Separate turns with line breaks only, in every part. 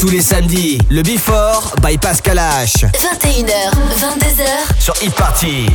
Tous les samedis, le Before by Pascal H. 21h, 22h. Sur Hit Party.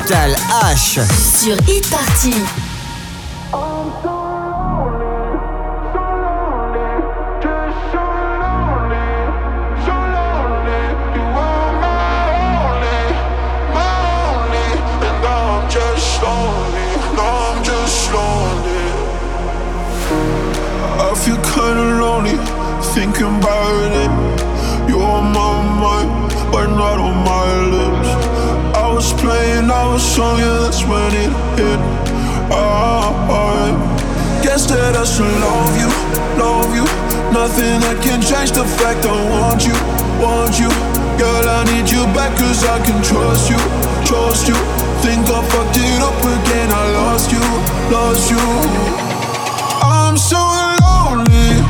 Pascal H. Sur Hit Party. change the fact I want you, want you. Girl, I need you back cause I can trust you, trust you. Think I fucked it up again, I lost you, lost you. I'm so lonely.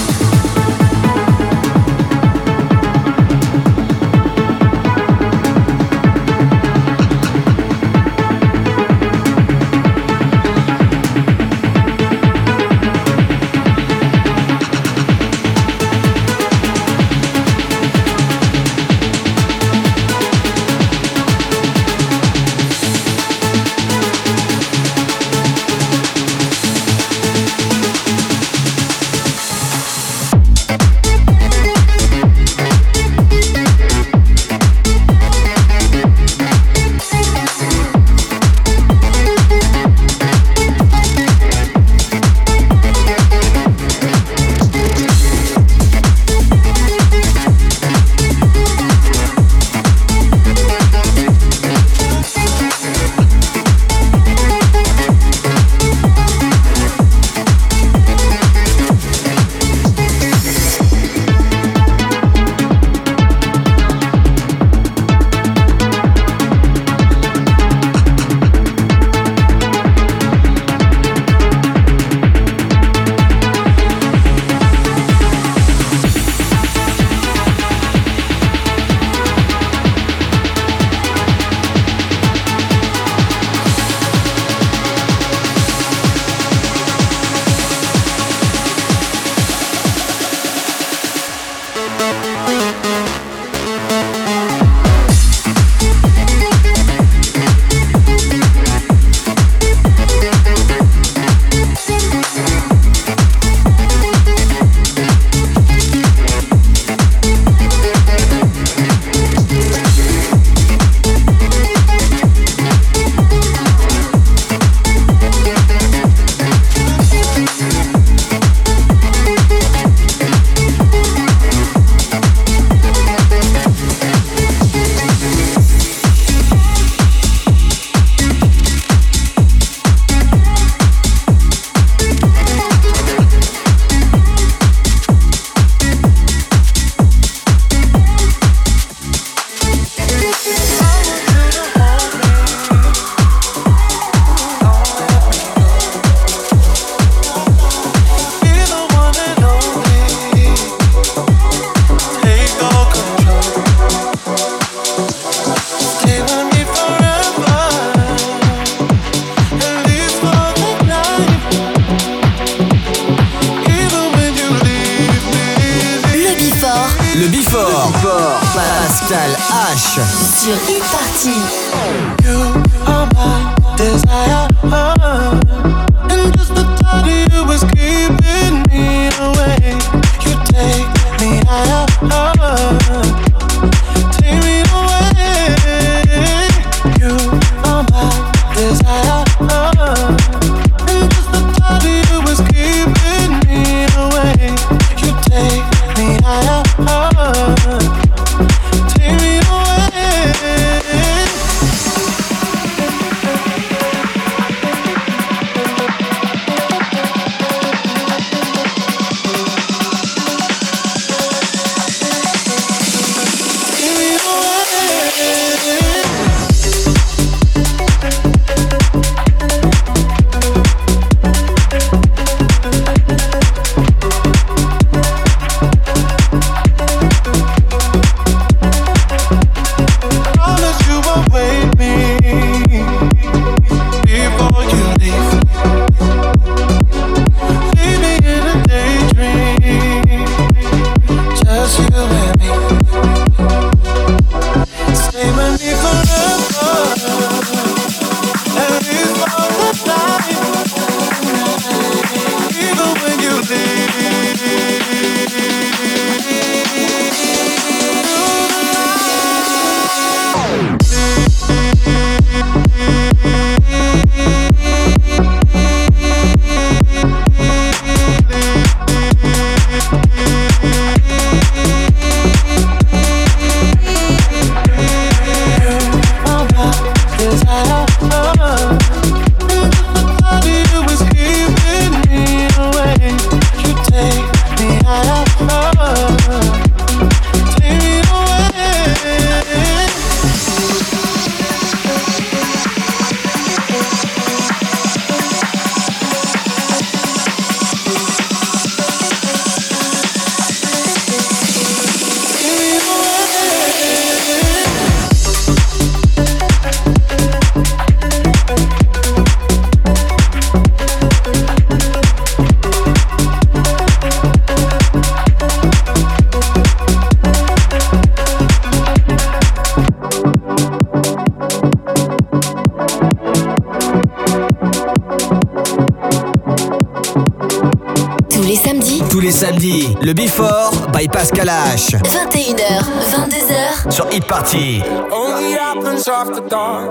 Le Before by Pascal H.
21h, 22h.
Sur Hit Party.
Only happens after dark.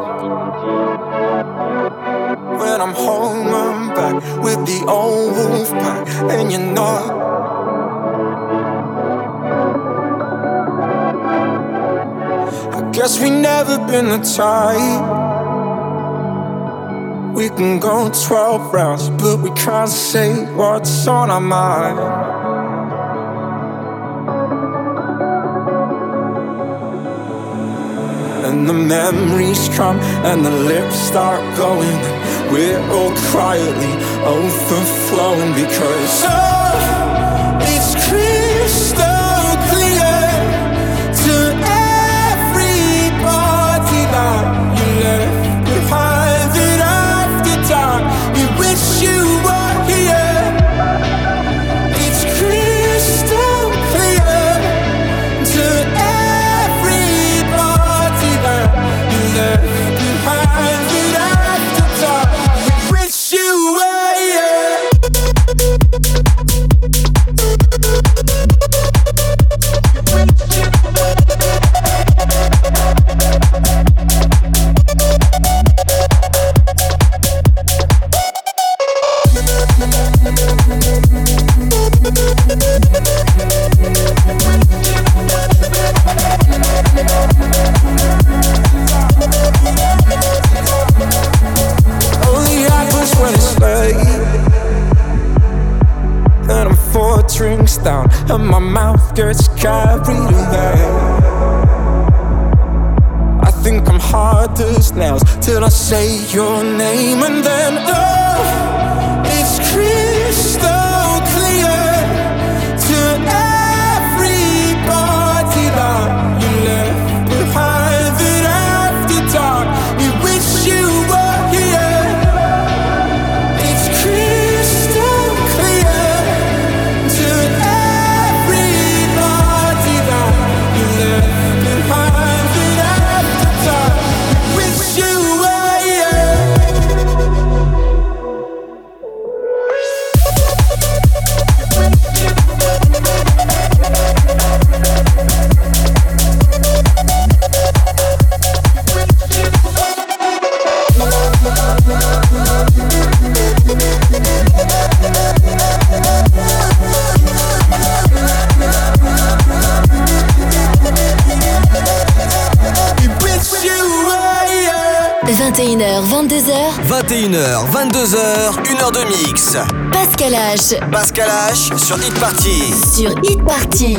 When I'm home, I'm back with the old wolf pack, and you're not. I guess we never been the type. We can go 12 rounds, but we can't say what's on our mind. Memories come and the lips start going. We're all quietly overflowing because it's crystal gets carried away. I think I'm hard as nails till I say your name and then oh,
Pascal H.
Sur Hit Party.
Sur Hit Party.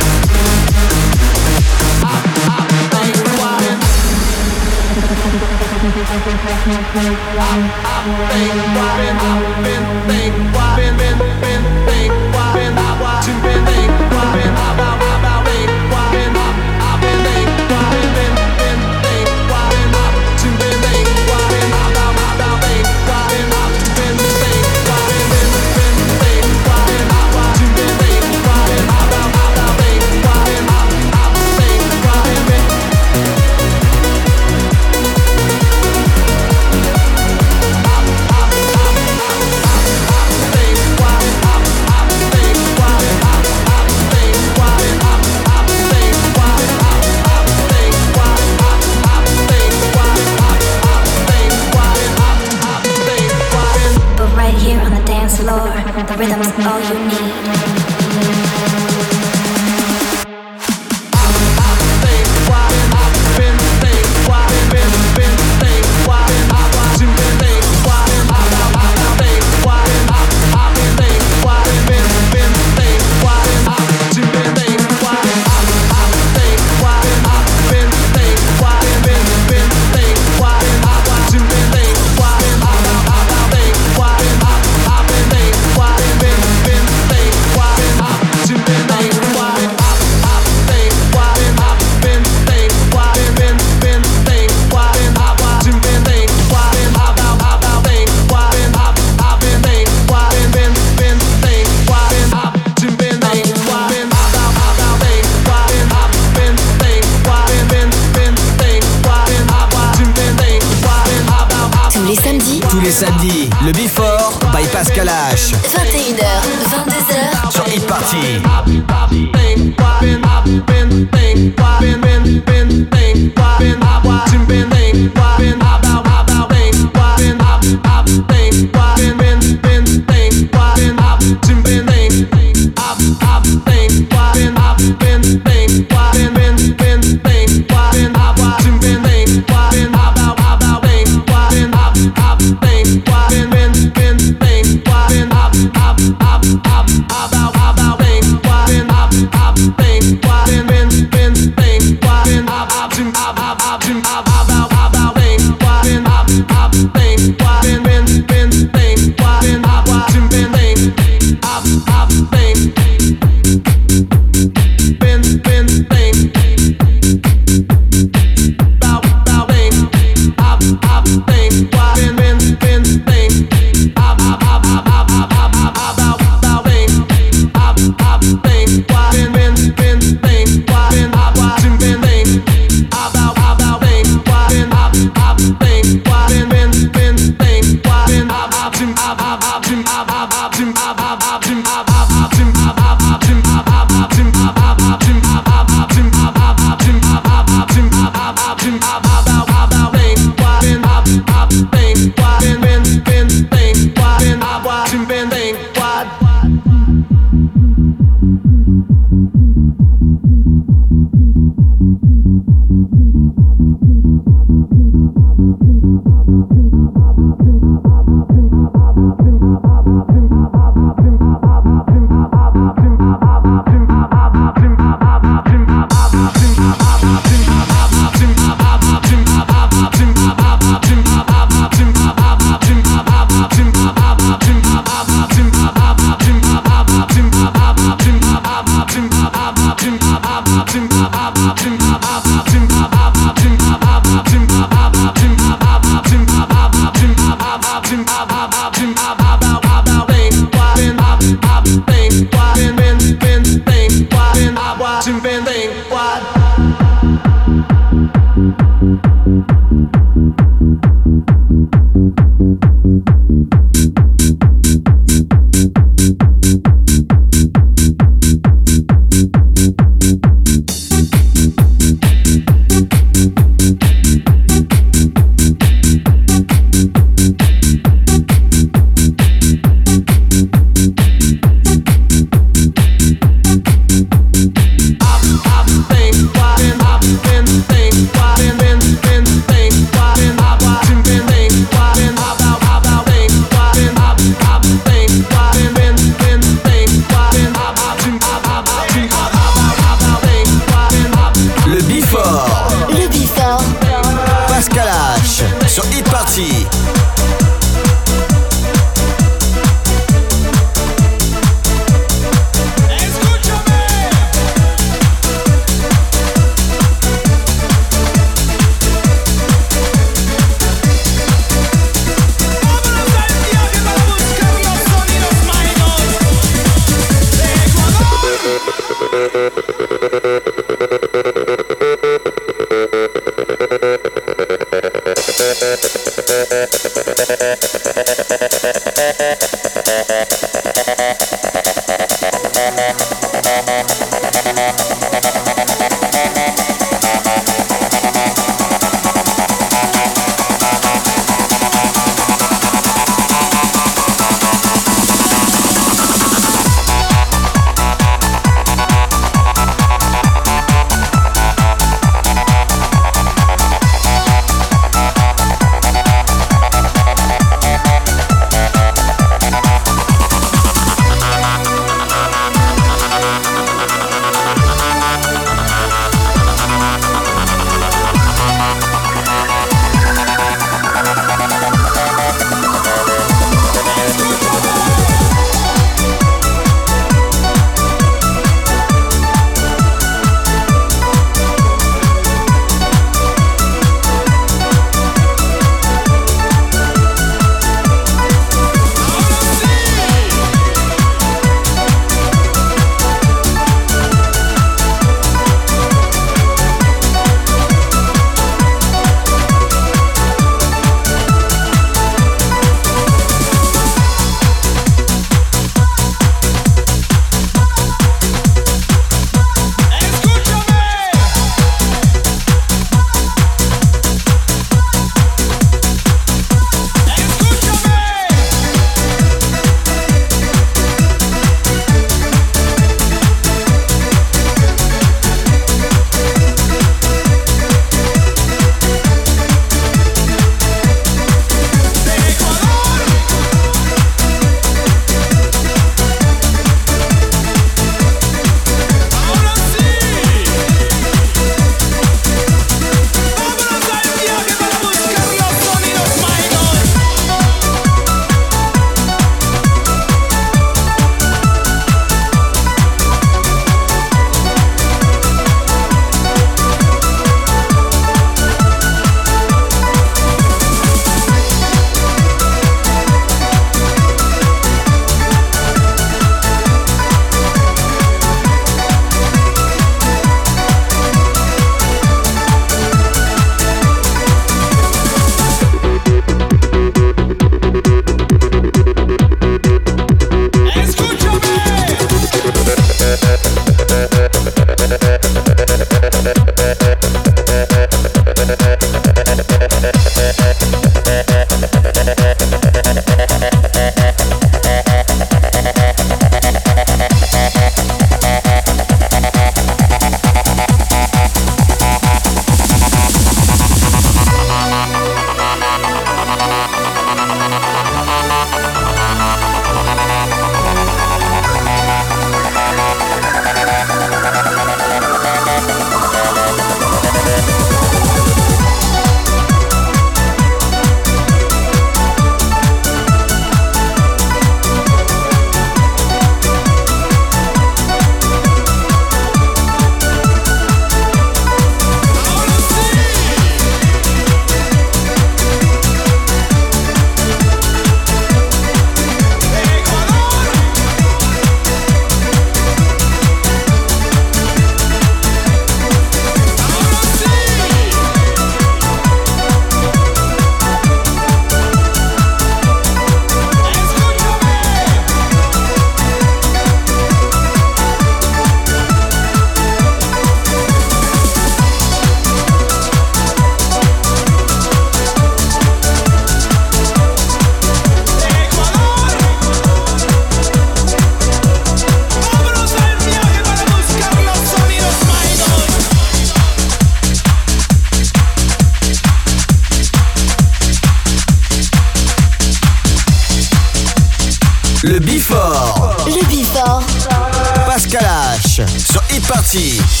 Party.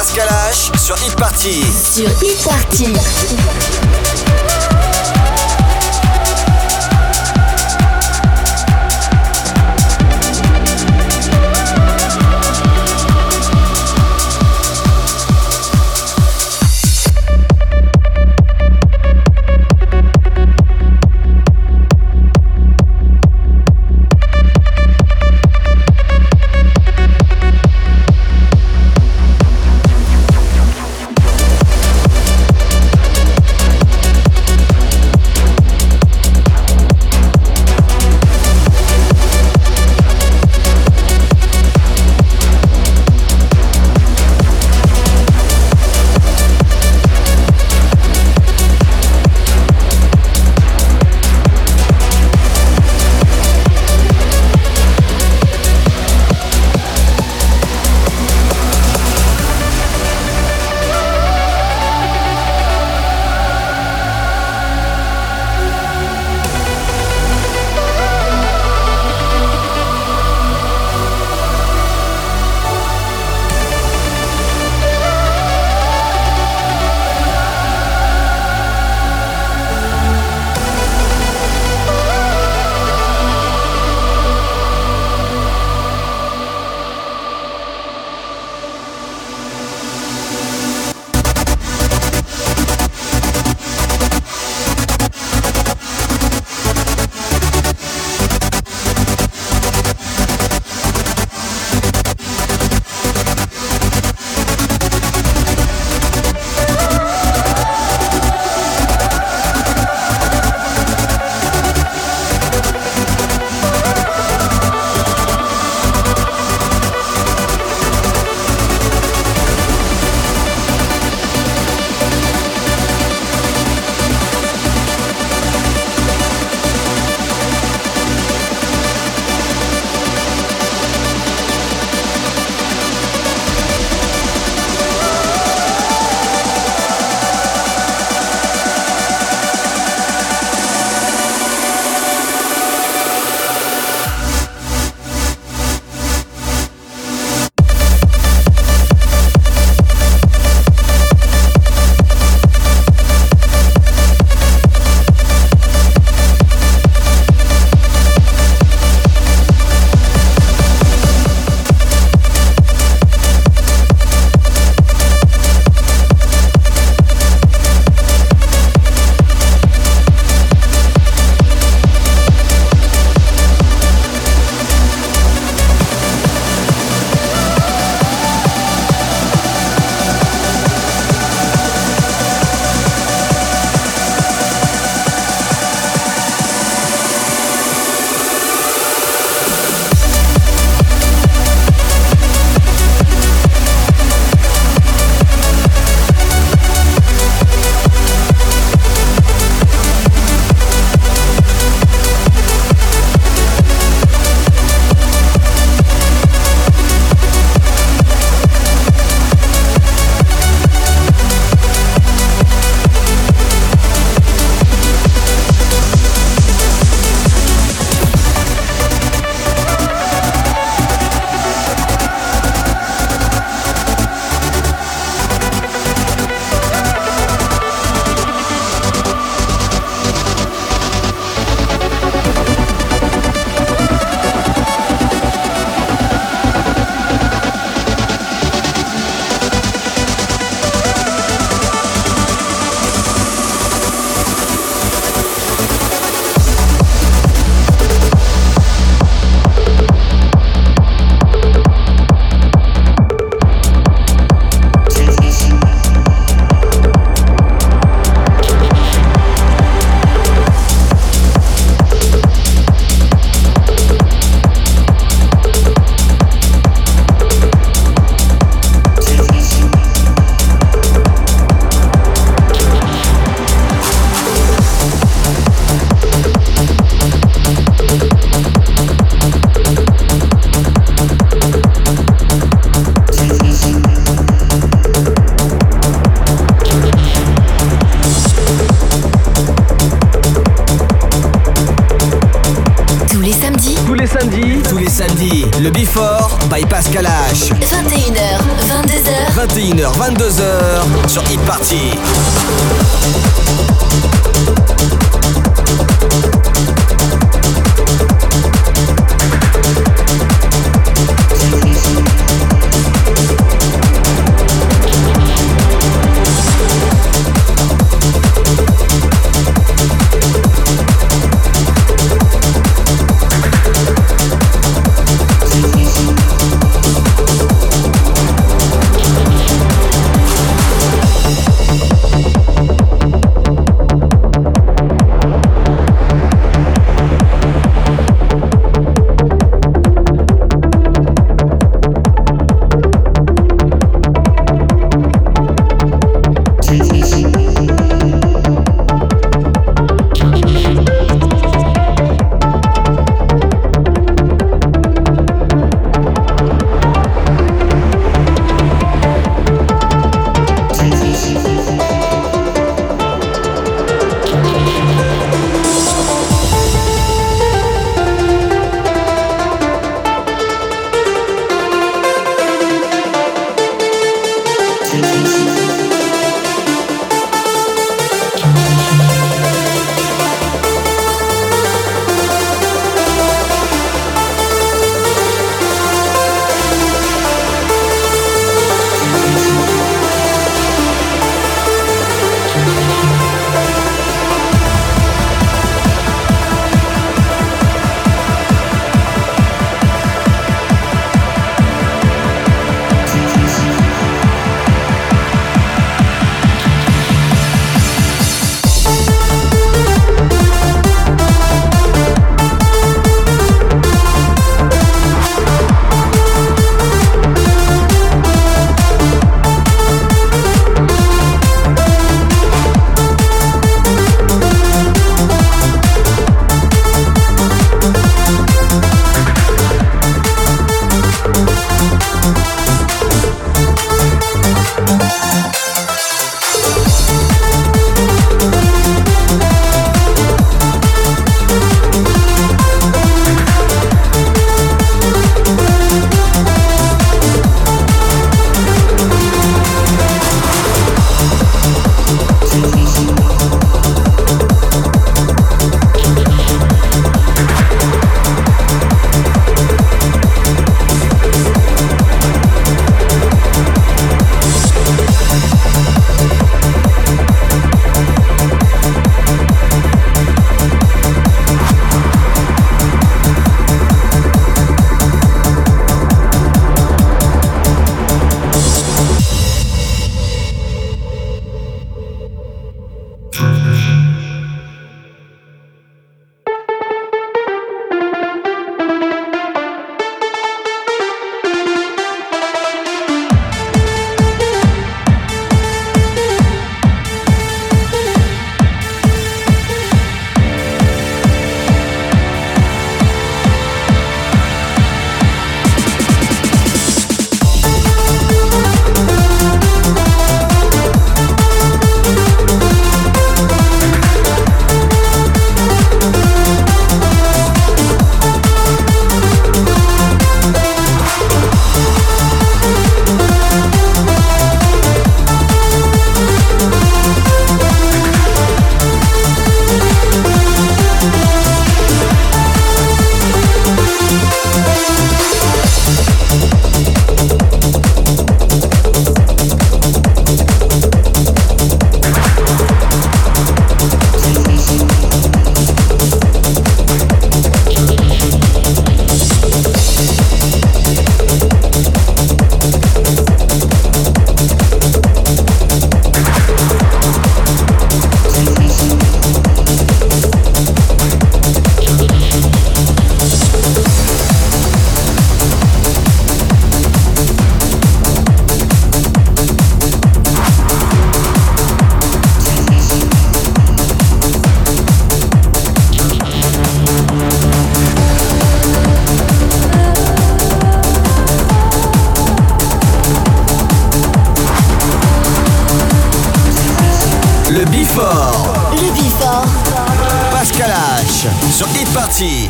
Pascal H
sur Hit Party.
Sur Hit Party.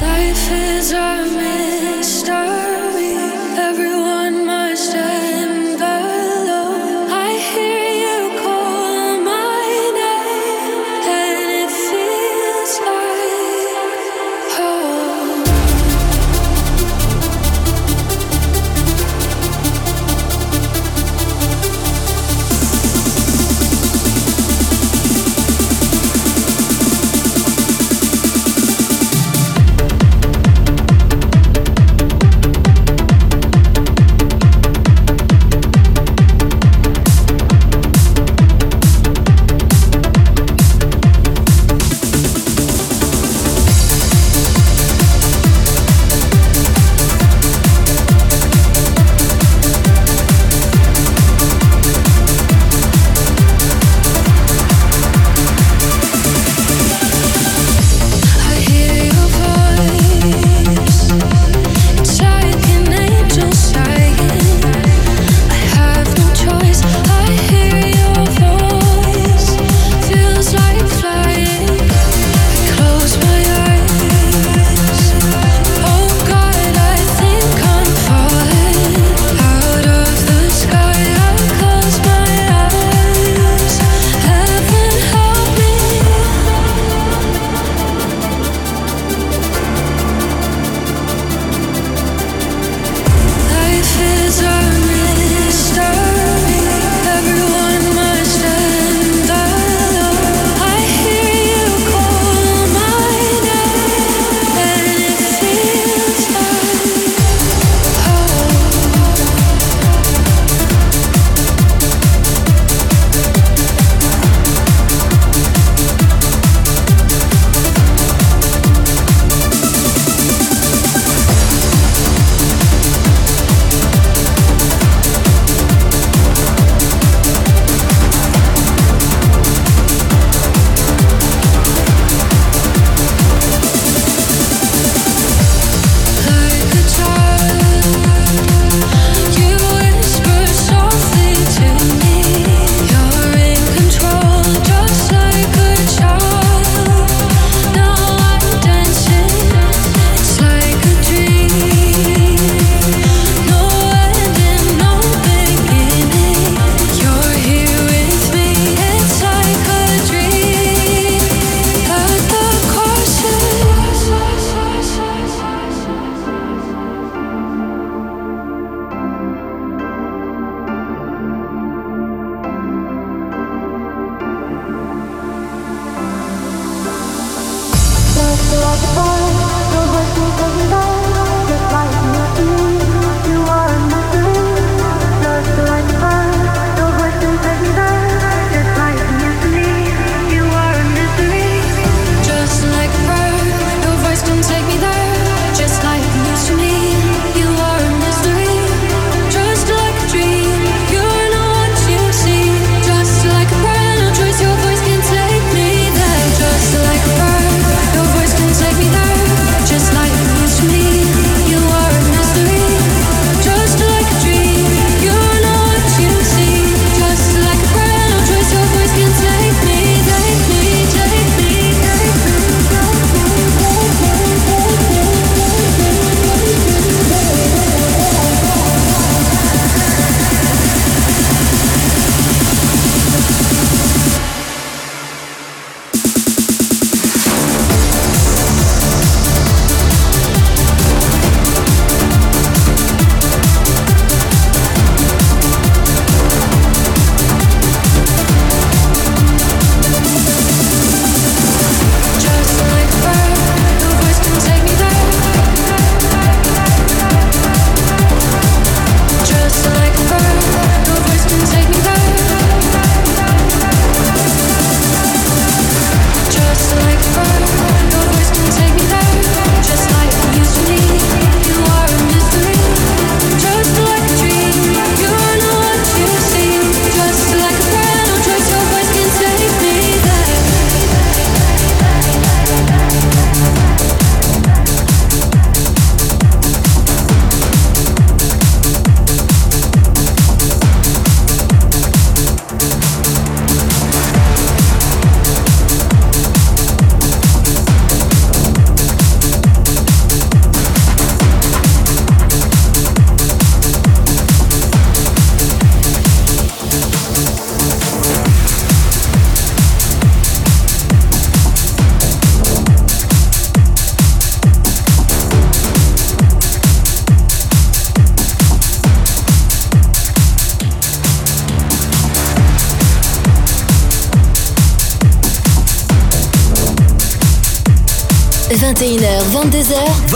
Life is a